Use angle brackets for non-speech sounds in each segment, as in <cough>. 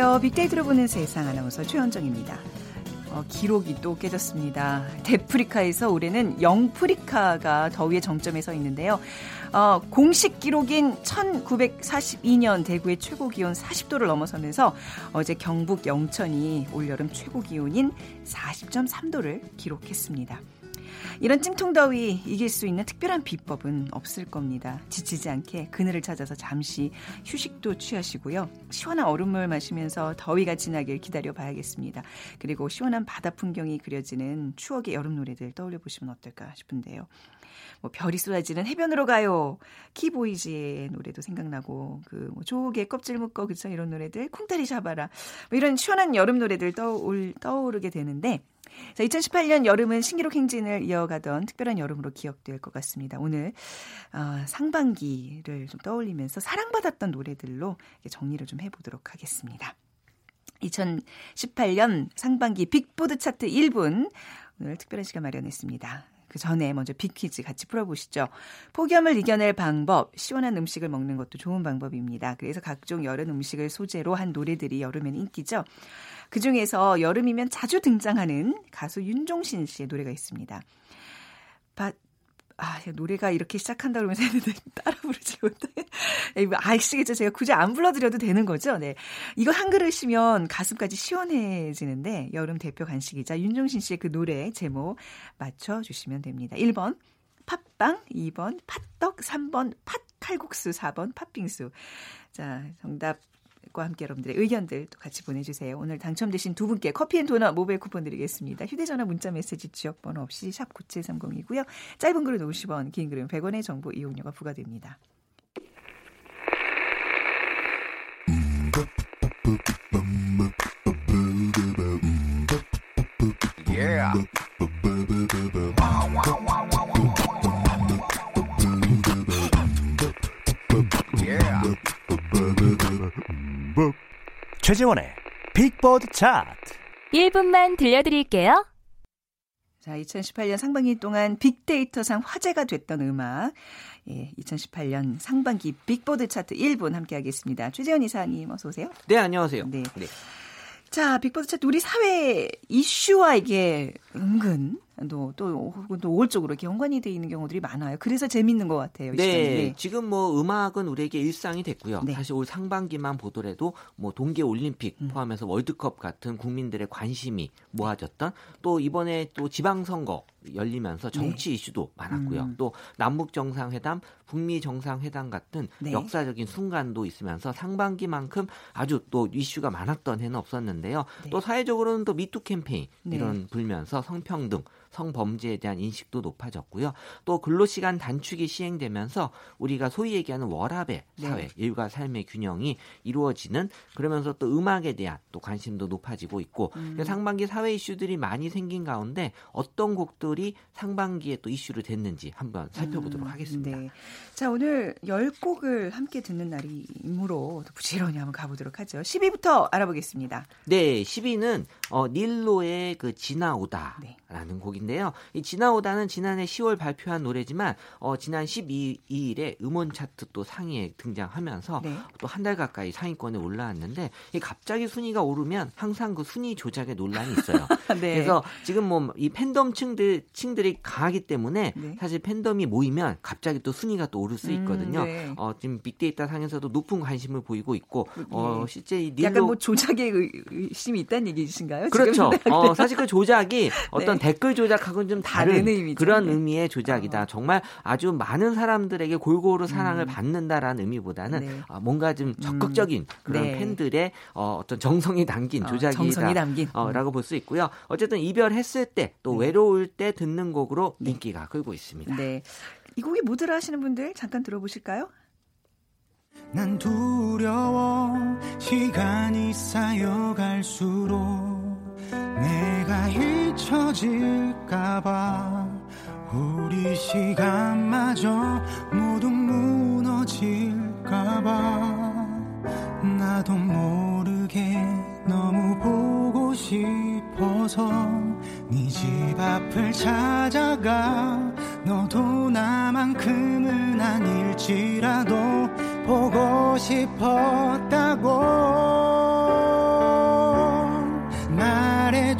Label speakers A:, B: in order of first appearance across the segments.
A: 안녕하세요. 빅데이터로 보는 세상 아나운서 최현정입니다. 어, 기록이 또 깨졌습니다. 데프리카에서 올해는 영프리카가 더위의 정점에 서 있는데요. 어, 공식 기록인 1942년 대구의 최고 기온 40도를 넘어서면서 어제 경북 영천이 올여름 최고 기온인 40.3도를 기록했습니다. 이런 찜통더위 이길 수 있는 특별한 비법은 없을 겁니다. 지치지 않게 그늘을 찾아서 잠시 휴식도 취하시고요. 시원한 얼음물 마시면서 더위가 지나길 기다려 봐야겠습니다. 그리고 시원한 바다 풍경이 그려지는 추억의 여름 노래들 떠올려 보시면 어떨까 싶은데요. 뭐 별이 쏟아지는 해변으로 가요. 키보이즈의 노래도 생각나고 그뭐 조개 껍질 묶어 그쵸 이런 노래들 쿵다리 잡아라 뭐 이런 시원한 여름 노래들 떠올 떠오르게 되는데 자, 2018년 여름은 신기록 행진을 이어가던 특별한 여름으로 기억될 것 같습니다. 오늘 어, 상반기를 좀 떠올리면서 사랑받았던 노래들로 정리를 좀 해보도록 하겠습니다. 2018년 상반기 빅보드 차트 1분 오늘 특별한 시간 마련했습니다. 그 전에 먼저 빅퀴즈 같이 풀어보시죠. 폭염을 이겨낼 방법, 시원한 음식을 먹는 것도 좋은 방법입니다. 그래서 각종 여름 음식을 소재로 한 노래들이 여름엔 인기죠. 그 중에서 여름이면 자주 등장하는 가수 윤종신 씨의 노래가 있습니다. 바, 아, 노래가 이렇게 시작한다 그러면서 했는데 <laughs> 따라 부르지 못해. 아시겠죠? 제가 굳이 안 불러드려도 되는 거죠? 네. 이거 한 그릇이면 가슴까지 시원해지는데 여름 대표 간식이자 윤종신 씨의 그 노래 제목 맞춰주시면 됩니다. 1번 팥빵, 2번 팥떡, 3번 팥칼국수, 4번 팥빙수. 자, 정답 과 함께 여러분들의 의견들 도 같이 보내주세요. 오늘 당첨되신 두 분께 커피앤도넛 모바일 쿠폰 드리겠습니다. 휴대전화 문자메시지 지역번호 없이 샵 9730이고요. 짧은 글은 50원, 긴 글은 100원의 정보 이용료가 부과됩니다. Yeah.
B: 최재원의 빅보드 차트
C: 1분만 들려드릴게요.
A: 자, 2018년 상반기 동안 빅데이터상 화제가 됐던 음악. 예, 2018년 상반기 빅보드 차트 1분 함께 하겠습니다. 최재원 이사님 어서 오세요.
D: 네, 안녕하세요. 네. 네.
A: 자, 빅보드 차트 우리 사회 이슈와 이게 은근 또, 또, 또 우월적으로 이렇게 연관이 돼 있는 경우들이 많아요. 그래서 재밌는 것 같아요.
D: 네, 네, 지금 뭐 음악은 우리에게 일상이 됐고요. 네. 사실 올 상반기만 보더라도 뭐 동계 올림픽 음. 포함해서 월드컵 같은 국민들의 관심이 모아졌던 또 이번에 또 지방선거 열리면서 정치 네. 이슈도 많았고요. 음. 또 남북 정상회담, 북미 정상회담 같은 네. 역사적인 순간도 있으면서 상반기만큼 아주 또 이슈가 많았던 해는 없었는데요. 네. 또 사회적으로는 또 미투 캠페인 네. 이런 불면서 성평등 성범죄에 대한 인식도 높아졌고요. 또 근로시간 단축이 시행되면서 우리가 소위 얘기하는 워라벨 네. 사회, 네. 일과 삶의 균형이 이루어지는 그러면서 또 음악에 대한 또 관심도 높아지고 있고 음. 상반기 사회 이슈들이 많이 생긴 가운데 어떤 곡들이 상반기에 또 이슈로 됐는지 한번 살펴보도록 음. 하겠습니다. 네.
A: 자, 오늘 10곡을 함께 듣는 날이므로 부지런히 한번 가보도록 하죠. 10위부터 알아보겠습니다.
D: 네, 10위는 어, 닐로의 그 지나오다라는 네. 곡인데요. 이 지나오다는 지난해 10월 발표한 노래지만 어, 지난 12일에 음원 차트 또 상위에 등장하면서 네. 또한 달 가까이 상위권에 올라왔는데 이 갑자기 순위가 오르면 항상 그 순위 조작에 논란이 있어요. <laughs> 네. 그래서 지금 뭐 이 팬덤 층들 층들이 강하기 때문에 네. 사실 팬덤이 모이면 갑자기 또 순위가 또 오를 수 음, 있거든요. 음, 어, 지금 빅데이터 상에서도 높은 관심을 보이고 있고 어, 네. 실제 이
A: 닐로 약간 뭐 조작의 의심이 있다는 얘기이신가요?
D: 그렇죠. <laughs> 어, 사실 그 조작이 어떤 네. 댓글 조작 조작하고는 좀 다른 의미죠. 그런 네. 의미의 조작이다. 어. 정말 아주 많은 사람들에게 골고루 사랑을 음. 받는다라는 의미보다는 네. 어, 뭔가 좀 음. 적극적인 그런 네. 팬들의 어, 어떤 정성이 담긴 어, 조작이다라고 어, 볼수 있고요. 어쨌든 이별했을 때또 네. 외로울 때 듣는 곡으로 네. 인기가 끌고 있습니다. 네.
A: 이 곡이 뭐더라 하시는 분들 잠깐 들어보실까요?
E: 난 두려워 시간이 쌓여갈수록 내가 잊혀질까봐 우리 시간마저 모두 무너질까봐 나도 모르게 너무 보고 싶어서 네 집 앞을 찾아가 너도 나만큼은 아닐지라도 보고 싶었다고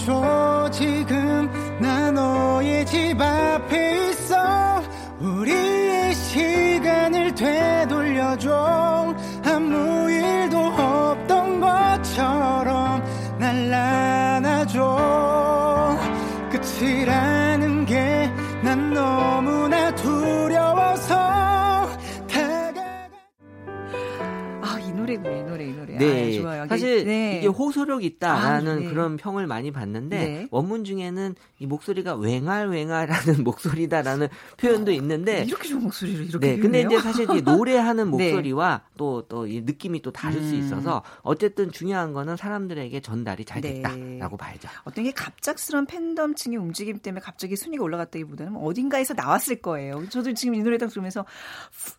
E: 알
D: 네,
A: 아, 좋아요.
D: 사실
A: 네.
D: 이게 호소력 있다라는
A: 아, 네.
D: 그런 평을 많이 봤는데
A: 네.
D: 원문 중에는 이 목소리가 웽알웽알하는 <laughs> 목소리다라는 표현도 있는데
A: 이렇게 좋은 목소리를 이렇게
D: 네, 근데? 이제 사실 이 노래하는 <laughs>
A: 네.
D: 목소리와 또 또 이 느낌이 또 다를 수
A: 음.
D: 있어서 어쨌든 중요한 거는 사람들에게 전달이 잘
A: 네.
D: 됐다라고 봐야죠.
A: 어떤 게 갑작스러운 팬덤층의 움직임 때문에 갑자기 순위가 올라갔다기보다는 어딘가에서 나왔을 거예요. 저도 지금 이 노래 딱 들으면서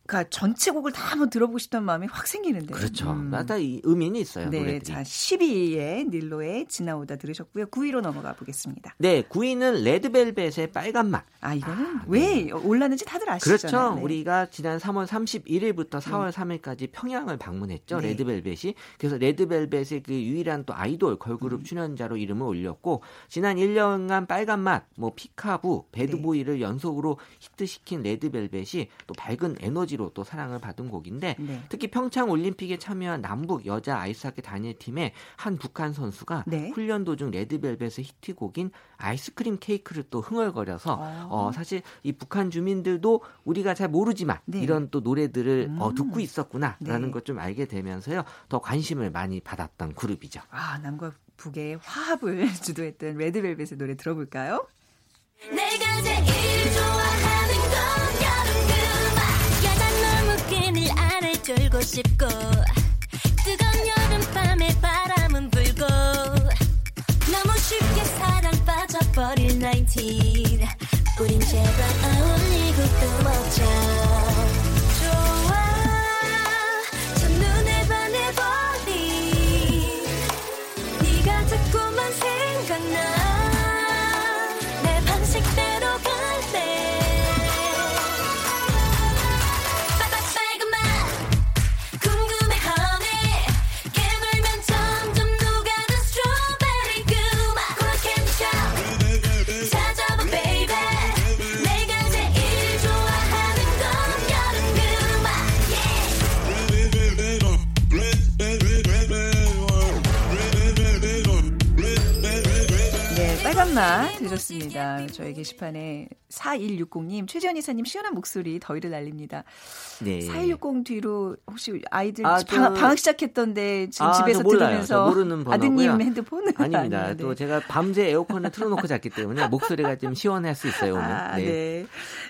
A: 그러니까 전체 곡을 다 한번 들어보고 싶다는 마음이 확 생기는데요.
D: 그렇죠.
A: 음.
D: 나름의 의미는 있어요.
A: 네,
D: 노래들이.
A: 자 10위의 닐로의 지나오다 들으셨고요. 9위로 넘어가 보겠습니다.
D: 네, 9위는 레드벨벳의 빨간 맛.
A: 아 이거는 왜 올랐는지 다들 아시잖아요.
D: 그렇죠.
A: 네.
D: 우리가 지난 3월 31일부터 4월 3일까지 평양을 방문했죠.
A: 네.
D: 레드벨벳이. 그래서 레드벨벳의 그 유일한 또 아이돌 걸그룹
A: 음.
D: 출연자로 이름을 올렸고 지난 1년간 빨간 맛, 뭐 Peek-A-Boo,
A: 네.
D: Bad Boy를 연속으로 히트시킨 레드벨벳이 또 밝은 에너지로 또 사랑을 받은 곡인데
A: 네.
D: 특히 평창 올림픽에 참여한 남북 여자 아이스하키 단일팀의 한 북한 선수가
A: 네.
D: 훈련 도중 레드벨벳의 히트곡인 아이스크림 케이크를 또 흥얼거려서
A: 아.
D: 어, 사실 이 북한 주민들도 우리가 잘 모르지만
A: 네.
D: 이런 또 노래들을 어,
A: 음.
D: 듣고 있었구나라는
A: 네.
D: 것좀 알게 되면서요 더 관심을 많이 받았던 그룹이죠.
A: 아 남과 북의 화합을 <laughs> 주도했던 레드벨벳의 노래 들어볼까요?
F: 내가 제일 좋아하는 건 여름 그맛 야단 너무 끈을 안에 졸고 싶고 버릴 19 우린 제발 어울리고 또 먹자 맛
A: 들으셨습니다. 저희 게시판에 4160님, 최재원 이사님 시원한 목소리 더위를 날립니다.
D: 네.
A: 4160 뒤로 혹시 아이들
D: 아,
A: 방,
D: 저-
A: 방학 시작했던데 지금
D: 아,
A: 집에서. 들으면서
D: 저 모르는.
A: 아드님 핸드폰은
D: 아닙니다.
A: 아니에요. 네.
D: 또 제가 밤새 에어컨을 틀어놓고 잤기 때문에 목소리가 좀 시원할 수 있어요 오늘.
A: 아, 네.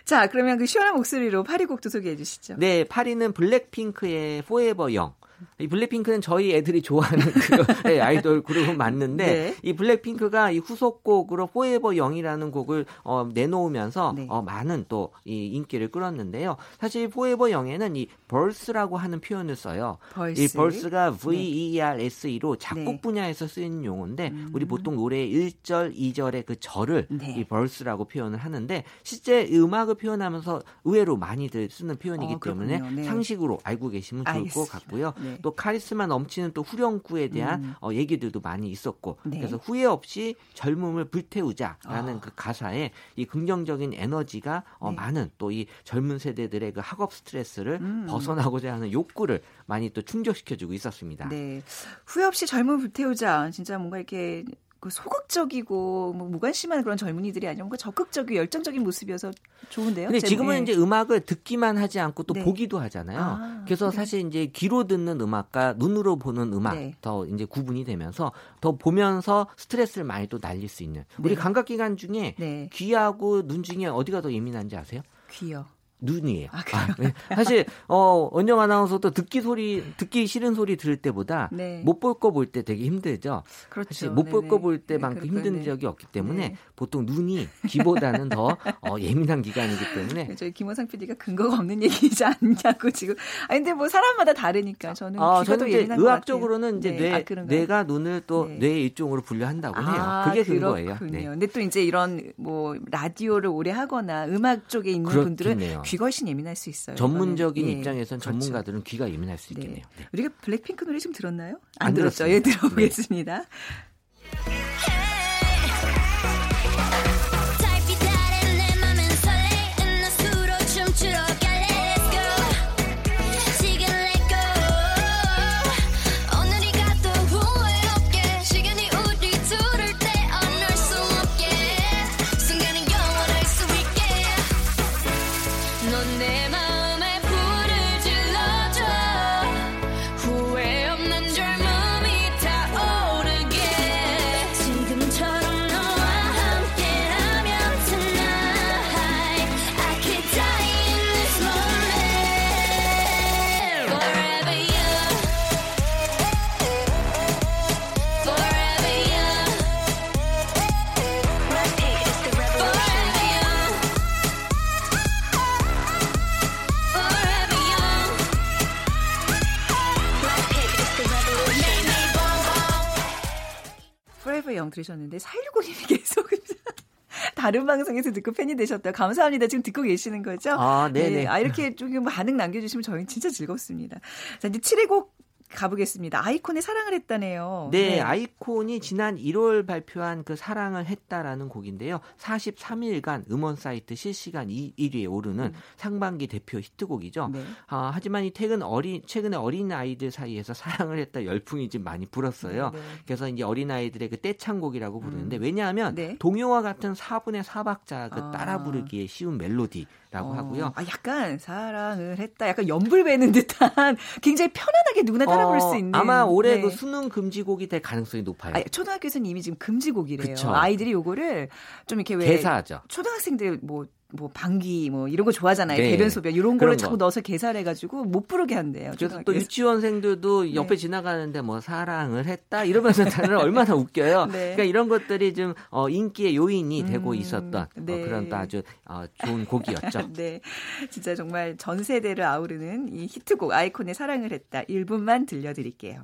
A: 자, 그러면 그 시원한 목소리로 8위 곡도 소개해 주시죠.
D: 네, 8위는 블랙핑크의 Forever Young. 이 블랙핑크는 저희 애들이 좋아하는 <laughs> 그 네, 아이돌 그룹은 맞는데
A: 네.
D: 이 블랙핑크가 이 후속곡으로 Forever Young이라는 곡을 어, 내놓으면서
A: 네.
D: 어, 많은 또 이 인기를 끌었는데요. 사실 Forever Young에는 이 verse라고 하는 표현을 써요.
A: verse.
D: 이 verse가 V-E-R-S-E로 작곡
A: 네.
D: 분야에서 쓰이는 용어인데 우리 보통 노래의 1절, 2절의 그 절을
A: 네.
D: 이 벌스라고 표현을 하는데 실제 이 음악을 표현하면서 의외로 많이들 쓰는 표현이기
A: 어.
D: 때문에
A: 네.
D: 상식으로 알고 계시면 좋을 것
A: 알겠습니다.
D: 같고요.
A: 네.
D: 또 카리스마 넘치는 또 후렴구에 대한
A: 음.
D: 어, 얘기들도 많이 있었고
A: 네.
D: 그래서 후회 없이 젊음을 불태우자라는
A: 아.
D: 그 가사에 이 긍정적인 에너지가 어,
A: 네.
D: 많은 또 이 젊은 세대들의 그 학업 스트레스를
A: 음.
D: 벗어나고자 하는 욕구를 많이 또 충족시켜주고 있었습니다.
A: 네. 후회 없이 젊음을 불태우자. 진짜 뭔가 이렇게 그 소극적이고 뭐 무관심한 그런 젊은이들이 아니라 뭔가 적극적이고 열정적인 모습이어서 좋은데요.
D: 근데
A: 제-
D: 지금은
A: 예.
D: 이제 음악을 듣기만 하지 않고 또
A: 네.
D: 보기도 하잖아요.
A: 아,
D: 그래서
A: 네.
D: 사실 이제 귀로 듣는 음악과 눈으로 보는 음악
A: 네.
D: 더 이제 구분이 되면서 더 보면서 스트레스를 많이 또 날릴 수 있는 우리
A: 네.
D: 감각 기관 중에
A: 네.
D: 귀하고 눈 중에 어디가 더 예민한지 아세요?
A: 귀여.
D: 눈이에요.
A: 아, 그래요?
D: 네. 사실 어 원정 아나운서도 듣기 소리 듣기 싫은 소리 들을 때보다
A: 네.
D: 못볼 거 볼 때 되게 힘들죠.
A: 그렇죠.
D: 사실 못볼
A: 네네.
D: 거볼
A: 네,
D: 때만큼
A: 그럴
D: 힘든
A: 거네.
D: 적이 없기 때문에
A: 네.
D: 보통 눈이 귀보다는 더 어, 예민한 기관이기 때문에 <laughs>
A: 저희 김호상 PD가 근거가 없는 얘기지 않냐고 지금. 아 근데 뭐 사람마다 다르니까 저는
D: 아,
A: 귀가 더
D: 저는 이제 의학적으로는. 이제
A: 네.
D: 뇌,
A: 아, 그런가요?
D: 뇌가 눈을 또
A: 네.
D: 뇌의 일종으로 분류한다고 해요.
A: 아,
D: 그게 근거예요.
A: 그렇군요.
D: 네.
A: 근데 또 이제 이런 뭐 라디오를 오래 하거나 음악 쪽에 있는 분들은
D: 그렇겠네요.
A: 귀가 훨씬 예민할 수 있어요.
D: 전문적인.
A: 예,
D: 입장에서는
A: 그렇죠.
D: 전문가들은 귀가 예민할 수
A: 네.
D: 있겠네요. 네.
A: 우리가 블랙핑크 노래 좀 들었나요? 안,
D: 안
A: 들었죠. 예, 들어보겠습니다.
F: Hey,
A: 영 들으셨는데 4165님이 계속 <laughs> 다른 방송에서 듣고 팬이 되셨다. 감사합니다. 지금 듣고 계시는 거죠?
D: 아, 네네. 네.
A: 아, 이렇게 좀 반응 남겨주시면 저희는 진짜 즐겁습니다. 자, 이제 7회 곡 가보겠습니다. 아이콘의 사랑을 했다네요.
D: 네, 네, 아이콘이 지난 1월 발표한 그 사랑을 했다라는 곡인데요. 43일간 음원 사이트 실시간 1위에 오르는 음. 상반기 대표 히트곡이죠. 네. 아, 하지만 이 최근 어린 최근에 어린 아이들 사이에서 사랑을 했다 열풍이 좀 많이 불었어요. 네, 네. 그래서 이제 어린 아이들의 그 떼창곡이라고 부르는데 음. 왜냐하면 네. 동요와 같은 4분의 4박자 그 아. 따라 부르기에 쉬운 멜로디 라고 어, 하고요.
A: 아, 약간 사랑을 했다. 약간 연불 베는 듯한 <laughs> 굉장히 편안하게 누구나 따라 부를 어, 수 있는.
D: 아마 올해 네. 그 수능 금지곡이 될 가능성이 높아요.
A: 아, 초등학교에서는 이미 지금 금지곡이래요. 그쵸. 아이들이 요거를 좀 이렇게 왜
D: 개사하죠.
A: 초등학생들 뭐 뭐 방귀 뭐 이런 거 좋아하잖아요. 네. 대변 소변 이런 거를 자꾸 넣어서 개살해 가지고 못 부르게 한대요.
D: 그래서 또 유치원생들도 네. 옆에 지나가는데 뭐 사랑을 했다 이러면서 다들 <laughs> 얼마나 웃겨요. 네. 그러니까 이런 것들이 좀 어, 인기의 요인이 되고 음, 있었던 어, 네. 어, 그런 또 아주 어, 좋은 곡이었죠. <laughs>
A: 네. 진짜 정말 전 세대를 아우르는 이 히트곡 아이콘의 사랑을 했다 1분만 들려 드릴게요.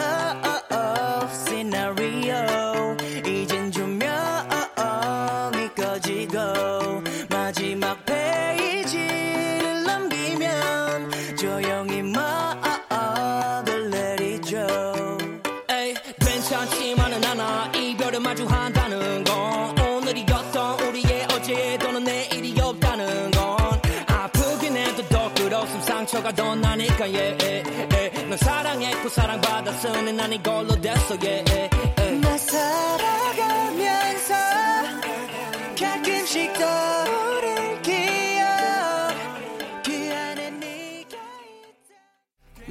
A: 끌었음 상처가 더 나니까 yeah, yeah, yeah. 널 사랑했고 사랑받았으니 난 이걸로 됐어 yeah, yeah, yeah. 나 살아가면서 가끔씩 떠오를 기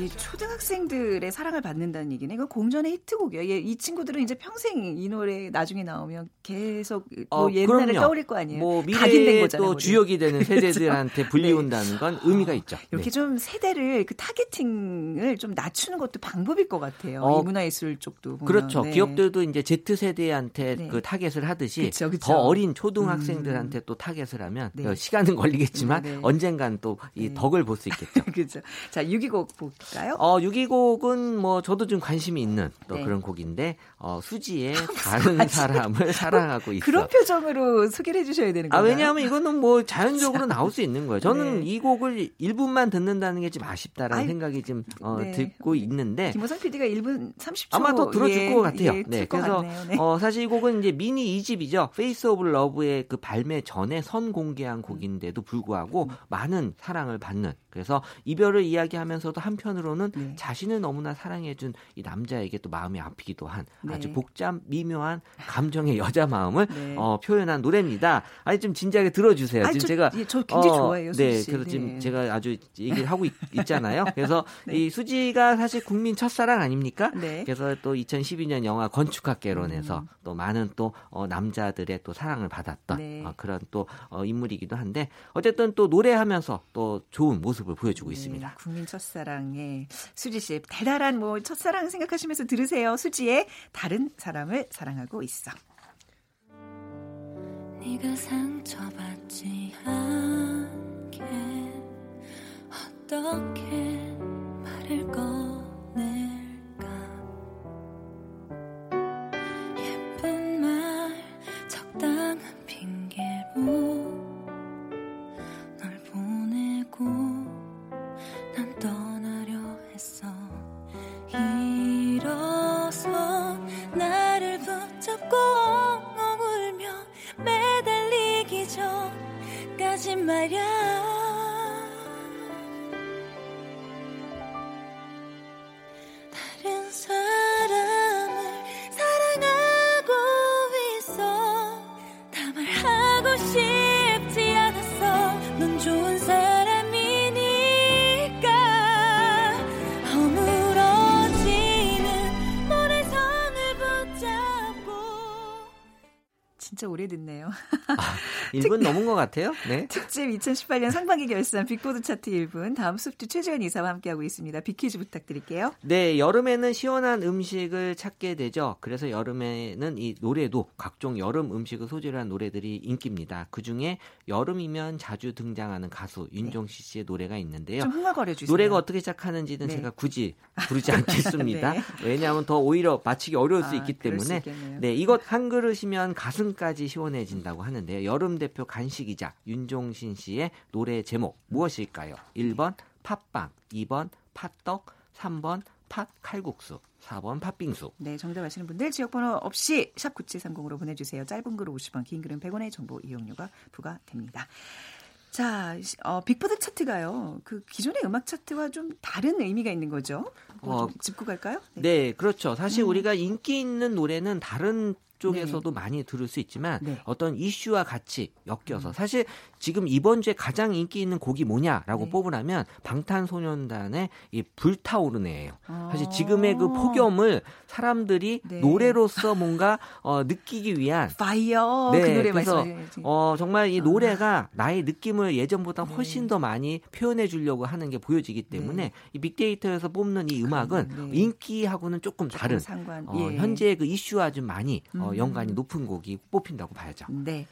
A: 이 초등학생들의 사랑을 받는다는 얘기는 이거 공전의 히트곡이에요. 예, 이 친구들은 이제 평생 이 노래 나중에 나오면 계속 뭐 어, 옛날에 그럼요. 떠올릴 거 아니에요.
D: 뭐 미래의 또 주역이 되는 <laughs> 세대들한테 불리운다는 건 네. 의미가 있죠.
A: 이렇게 네. 좀 세대를 그 targeting을 좀 낮추는 것도 방법일 것 같아요. 어, 이 문화예술 쪽도 보면.
D: 그렇죠. 네. 기업들도 이제 Z 세대한테 네. 그 타겟을 하듯이 그쵸, 그쵸. 더 어린 초등학생들한테 음. 또 타겟을 하면 네. 시간은 <laughs> 걸리겠지만 네, 언젠간 또 이 덕을 볼 수 있겠죠. <laughs>
A: 그렇죠. 자, 6위곡 볼 까요?
D: 어, 6위곡은 뭐 저도 좀 관심이 있는 또 네. 그런 곡인데 어, 수지의 <laughs> 다른 사람을 사랑하고 있어.
A: 그런 표정으로 소개를 해주셔야 되는 거예요.
D: 아 왜냐하면 이거는 뭐 자연적으로 나올 수 있는 거예요. 저는 네. 이 곡을 1분만 듣는다는 게 좀 아쉽다라는 아이, 생각이 좀 어, 네. 듣고 있는데.
A: 김호상 PD가 1분 30초
D: 아마 더 들어줄 예, 것 같아요. 예, 네, 그래서 네. 어, 사실 이 곡은 이제 미니 2집이죠. Faces of Love의 그 발매 전에 선 공개한 곡인데도 불구하고 음. 많은 사랑을 받는 그래서 이별을 이야기하면서도 한편으로는 네. 자신을 너무나 사랑해준 이 남자에게 또 마음이 아프기도 한 네. 아주 복잡 미묘한 감정의 여자 마음을 네. 어, 표현한 노래입니다. 아니 좀 진지하게 들어주세요.
A: 아니,
D: 지금
A: 저,
D: 제가
A: 예, 저 굉장히 어, 좋아해요.
D: 네, 씨. 그래서 지금 네. 제가 아주 얘기를 하고 있, 잖아요 <laughs> 그래서 네. 이 수지가 사실 국민 첫사랑 아닙니까? 네. 그래서 또 2012년 영화 건축학개론에서 음. 또 많은 또 어, 남자들의 또 사랑을 받았던 어, 그런 또 어, 인물이기도 한데 어쨌든 또 노래하면서 또 좋은 모습 모습을 보여주고 네, 있습니다.
A: 국민 첫사랑의 수지 씨 달달한 뭐 첫사랑 생각하시면서 들으세요. 수지의 다른 사람을 사랑하고 있어. 네가 상처받지 않게 어떻게 말을 꺼
D: 1분 넘은 것 같아요. 네. <laughs>
A: 특집 2018년 상반기 결산 빅보드 차트 1분 다음 수프트 최재현 이사와 함께하고 있습니다. 빅퀴즈 부탁드릴게요.
D: 네, 여름에는 시원한 음식을 찾게 되죠. 그래서 여름에는 이 노래도 각종 여름 음식을 소재로 한 노래들이 인기입니다. 그중에 여름이면 자주 등장하는 가수 윤종시 씨의 노래가 있는데요.
A: 좀 흥얼거려 주세요.
D: 노래가 어떻게 시작하는지는
A: 네.
D: 제가 굳이 <laughs> 부르지 않겠습니다.
A: 네.
D: 왜냐하면 더 오히려 맞히기 어려울 수
A: 아,
D: 있기 때문에.
A: 네,
D: 이것 한 그릇이면 가슴까지 시원해진다고 하는데요. 여름 대표 간식이자 윤종신 씨의 노래 제목 무엇일까요? 1번 팥빵, 2번 팥떡, 3번 팥 칼국수, 4번 팥빙수.
A: 네, 정답 아시는 분들 지역번호 없이 샵 9730으로 보내주세요. 짧은 글은 50원, 긴 글은 100원의 정보 이용료가 부과됩니다. 자, 시- 어, 빅보드 차트가요. 그 기존의 음악 차트와 좀 다른 의미가 있는 거죠. 뭐
D: 어,
A: 좀 짚고 갈까요?
D: 네, 그렇죠. 사실
A: 음.
D: 우리가 인기 있는 노래는 다른 쪽에서도 많이 들을 수 있지만
A: 네. 음.
D: 어떤 이슈와 같이 엮여서 사실 지금 이번 주에 가장 인기 있는 곡이 뭐냐라고
A: 네.
D: 뽑으라면 방탄소년단의 이 불타오르네예요. 사실
A: 아.
D: 지금의 그 폭염을 사람들이
A: 네.
D: 노래로서 뭔가 어, 느끼기 위한
A: 파이어 그 노래
D: 그래서. 어, 정말 이
A: 아.
D: 노래가 나의 느낌을 예전보다
A: 네.
D: 훨씬 더 많이 표현해 주려고 하는 게 보여지기 때문에
A: 네.
D: 이 빅데이터에서 뽑는 이 음악은
A: 네.
D: 인기하고는 조금 다른
A: 상관.
D: 어,
A: 예.
D: 현재 그 이슈와 좀 많이 어,
A: 음.
D: 연관이 높은 곡이 뽑힌다고 봐야죠.
A: 네.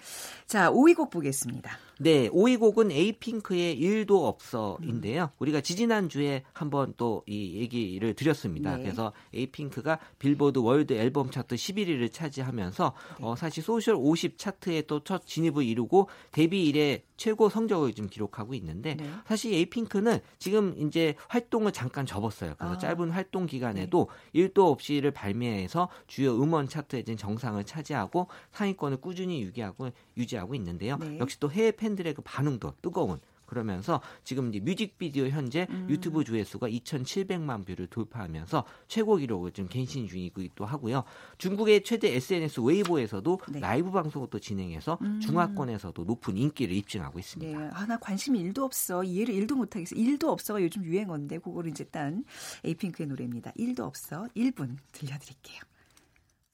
A: 자, 5위 곡 보겠습니다.
D: 네, 5위 곡은 에이핑크의 일도
A: 음.
D: 없어인데요. 우리가 지지난 주에 한번 또 이 얘기를 드렸습니다.
A: 네.
D: 그래서 에이핑크가 빌보드 월드 앨범 차트 11위를 차지하면서
A: 네.
D: 어, 사실 Social 50 차트에 또 첫 진입을 이루고 데뷔 이래 최고 성적을 좀 기록하고 있는데
A: 네.
D: 사실 에이핑크는 지금 이제 활동을 잠깐 접었어요. 그래서
A: 아.
D: 짧은 활동 기간에도 일도 없이를 발매해서 주요 음원 차트에 정상을 차지하고 상위권을 꾸준히 유지하고 유지하고 있는데요.
A: 네.
D: 역시 또 해외 팬 들의 그 반응도 뜨거운 그러면서 지금 이제 뮤직비디오 현재
A: 음.
D: 유튜브 조회수가 2,700만 뷰를 돌파하면서 최고 기록을 좀 갱신 중이기도 하고요. 중국의 최대 SNS 웨이보에서도
A: 네.
D: 라이브 방송을 또 진행해서
A: 음.
D: 중화권에서도 높은 인기를 입증하고
A: 네.
D: 있습니다.
A: 아, 나 관심이 일도 없어. 이해를 일도 못하겠어. 일도 없어가 요즘 유행어인데, 그거를 이제 딴 에이핑크의 노래입니다. 일도 없어. 1분 들려드릴게요.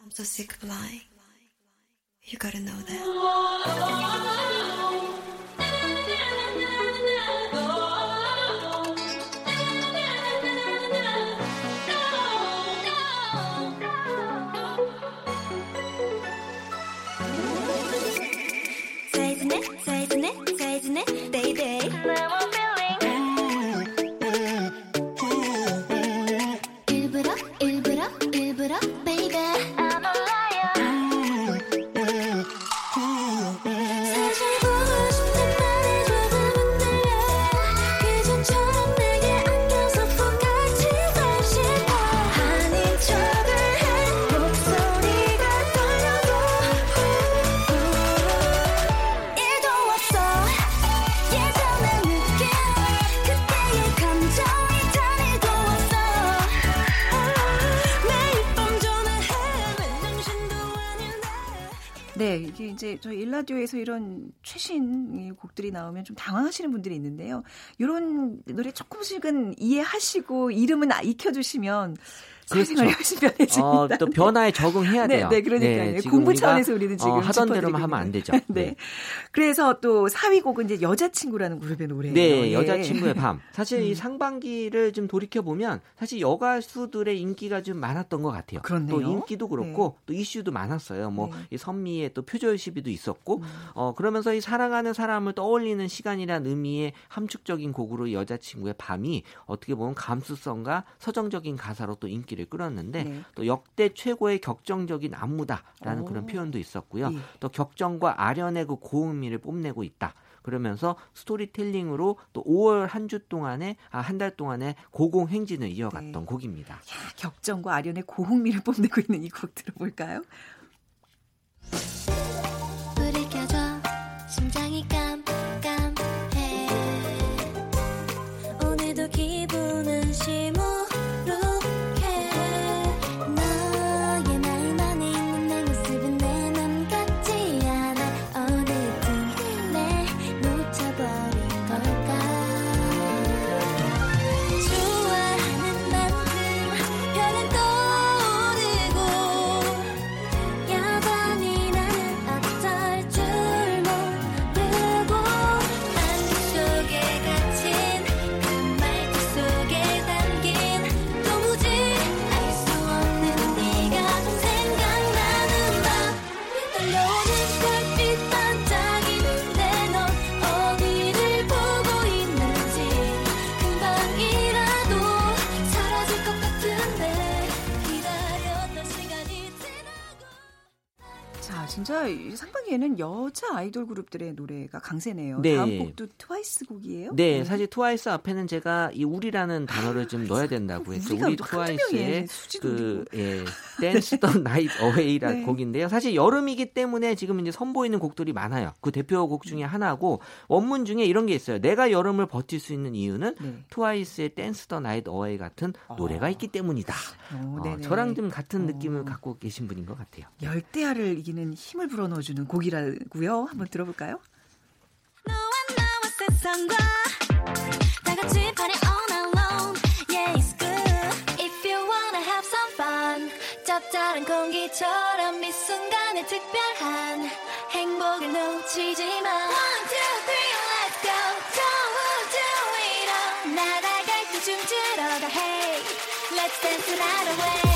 G: I'm so sick of lying. You gotta know that. <laughs> <laughs>
A: 이제 저희 일라디오에서 이런 최신 이 곡들이 나오면 좀 당황하시는 분들이 있는데요. 이런 노래 조금씩은 이해하시고 이름은 아- 익혀주시면 사회생활이 훨씬 편해집니다.
D: 어, 또 변화에 적응해야 <laughs>
A: 네,
D: 돼요.
A: 네, 그러니까요.
D: 지금
A: 공부 차원에서 우리는 지금
D: 어, 하던 대로만 하면 안 되죠. <laughs>
A: 네.
D: 네.
A: 그래서 또 4위 곡은 이제 여자친구라는 그룹의 노래예요.
D: 네,
A: 예.
D: 여자친구의 밤. 사실
A: 음.
D: 이 상반기를 좀 돌이켜 보면 사실 여가수들의 인기가 좀 많았던 것 같아요.
A: 그렇네요.
D: 또 인기도 그렇고 또 이슈도 많았어요. 뭐
A: 네.
D: 이 선미의 또 표절 시비도 있었고,
A: 음.
D: 어 그러면서 이 사랑하는 사람을 떠올리는 시간이란 의미의 함축적인 곡으로 여자친구의 밤이 어떻게 보면 감수성과 서정적인 가사로 또 인기 를 끌었는데
A: 네.
D: 또 역대 최고의 격정적인 안무다라는
A: 오.
D: 그런 표현도 있었고요.
A: 예.
D: 또 격정과 아련의 그 고음미를 뽐내고 있다. 그러면서 스토리텔링으로 또 5월 한 주 동안에 아, 한 달 동안에 고공 행진을 이어갔던
A: 네.
D: 곡입니다.
A: 야, 격정과 아련의 고흥미를 뽐내고 있는 이 곡 들어볼까요?
F: 이
A: 상반기 에는 여자 아이돌 그룹들의 노래가 강세네요.
D: 네.
A: 다음 곡도 트와이스 곡이에요?
D: 네, 사실 트와이스 앞에는 제가 이 우리라는 단어를 좀 넣어야 된다고.
A: 우리가
D: 우리
A: 또
D: 트와이스의 그 예, Dance the Night Away라는
A: 네.
D: 곡인데요. 사실 여름이기 때문에 지금 이제 선보이는 곡들이 많아요. 그 대표곡 중에 하나고 원문 중에 이런 게 있어요. 내가 여름을 버틸 수 있는 이유는
A: 네.
D: 트와이스의 Dance the Night Away 같은 노래가 있기 때문이다.
A: 어,
D: 어. 저랑 좀 같은
A: 어.
D: 느낌을 갖고 계신 분인 것 같아요.
A: 열대야를 이기는 힘을 불어넣어주는 곡 이라고요. 한번 들어볼까요?
F: 너와 나와 세상과 다 같이 party all night long Yeah it's good If you wanna have some fun 짭짤한 공기처럼 이 순간에 특별한 행복을 놓치지 마 One, two, three, let's go Don't do it all 날아갈 때 춤추러 가 Hey Let's dance the night away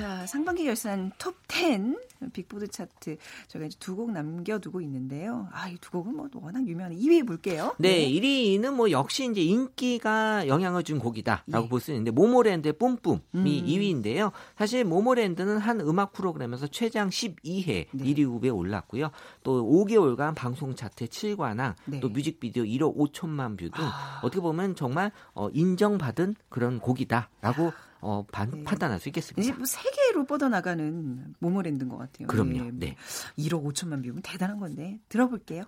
A: 자, 상반기 결산 톱 10 빅보드 차트 저희가 이제 두 곡 남겨두고 있는데요. 아, 이 두 곡은 뭐 워낙 유명한 2위 볼게요.
D: 네, 1위는 뭐 역시 이제 인기가 영향을 준 곡이다라고
A: 예.
D: 볼수 있는데 모모랜드의 뿜뿜이
A: 음.
D: 2위인데요. 사실 모모랜드는 한 음악 프로그램에서 최장 12회
A: 네.
D: 1위 후보에 올랐고요. 또 5개월간 방송 차트 7관왕,
A: 네. 아.
D: 또 뮤직비디오 1억 5천만 뷰 등 어떻게 보면 정말 어, 인정받은 그런 곡이다라고 어, 반-
A: 네.
D: 판단할 수
A: 이제
D: 있겠습니다.
A: 뭐 세계로 뻗어나가는 모 모랜드인 것 같아요.
D: 그럼요. 네.
A: 1억 5천만 뷰면 대단한 건데 들어볼게요.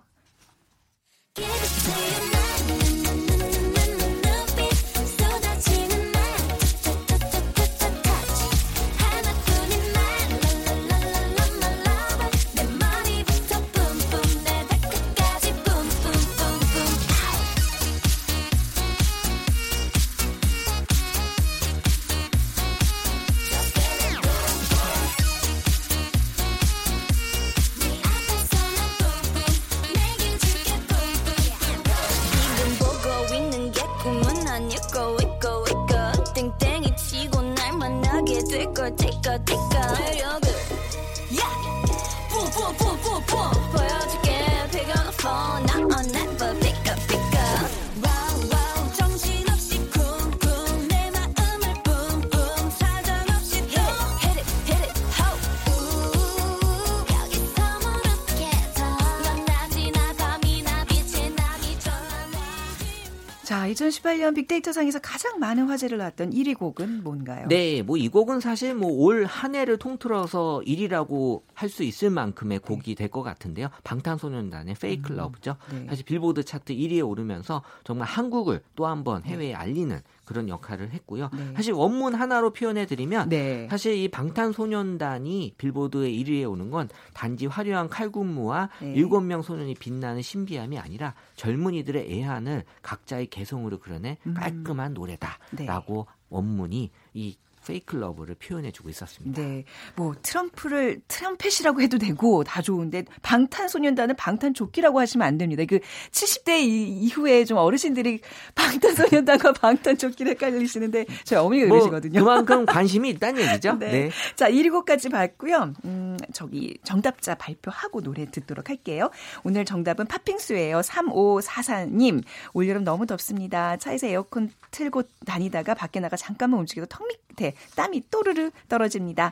A: 자, 2018년 빅데이터상에서 가장 많은 화제를 낳았던 1위 곡은 뭔가요?
D: 네, 뭐 이 곡은 사실 뭐 올 한 해를 통틀어서 1위라고 할 수 있을 만큼의 곡이 될 것 같은데요. 방탄소년단의 Fake Love죠.
A: 네.
D: 사실 빌보드 차트 1위에 오르면서 정말 한국을 또 한 번 해외에 알리는 그런 역할을 했고요.
A: 네.
D: 사실 원문 하나로 표현해 드리면
A: 네.
D: 사실 이 방탄소년단이 빌보드의 1위에 오는 건 단지 화려한 칼군무와
A: 네.
D: 일곱 명 소년이 빛나는 신비함이 아니라 젊은이들의 애환을 각자의 개성으로 그려낸
A: 음.
D: 깔끔한
A: 네.
D: 노래다라고 원문이 이 Fake Love를 표현해주고 있었습니다.
A: 네, 뭐 트럼프를 트럼펫이라고 해도 되고 다 좋은데 방탄소년단은 방탄조끼라고 하시면 안 됩니다. 그 70대 이, 이후에 좀 어르신들이 방탄소년단과 <laughs> 방탄조끼를 헷갈리시는데 저희 어머니가
D: 뭐
A: 그러시거든요.
D: 그만큼 관심이 있다는 얘기죠. <laughs>
A: 네.
D: 네.
A: 자, 1위 곡까지 봤고요. 음, 저기 정답자 발표하고 노래 듣도록 할게요. 오늘 정답은 팥빙수예요. 3544님. 올여름 너무 덥습니다. 차에서 에어컨 틀고 다니다가 밖에 나가 잠깐만 움직여도 턱 밑에 땀이 또르르 떨어집니다.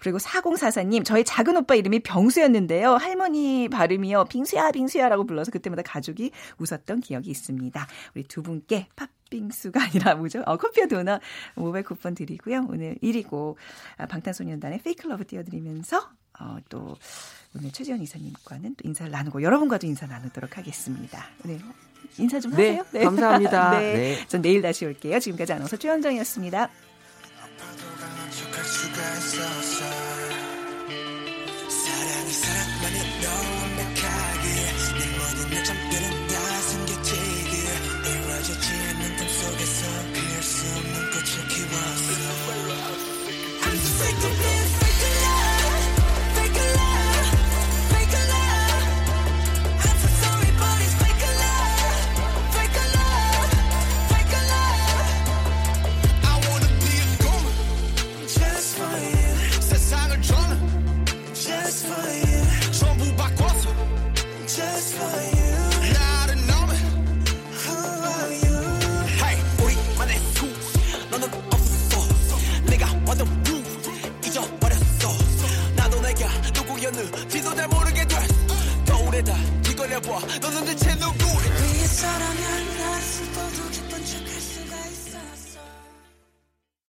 A: 그리고 4044님. 저희 작은 오빠 이름이 병수였는데요. 할머니 발음이요. 빙수야 빙수야라고 불러서 그때마다 가족이 웃었던 기억이 있습니다. 우리 두 분께 팥 빙수가 아니라 뭐죠? 어, 커피와 도넛 모바일 쿠폰 드리고요. 오늘 1위 곡 아, 방탄소년단의 Fake Love 띄워드리면서 어, 또 오늘 최지현 이사님과는 또 인사를 나누고 여러분과도 인사 나누도록 하겠습니다. 오늘 인사 좀
D: 네,
A: 하세요.
D: 감사합니다. <laughs>
A: 네.
D: 네.
A: 전 내일 다시 올게요. 지금까지 아나운서 최현정이었습니다.
E: 척할 수가 있었어 사랑이 사랑만이 너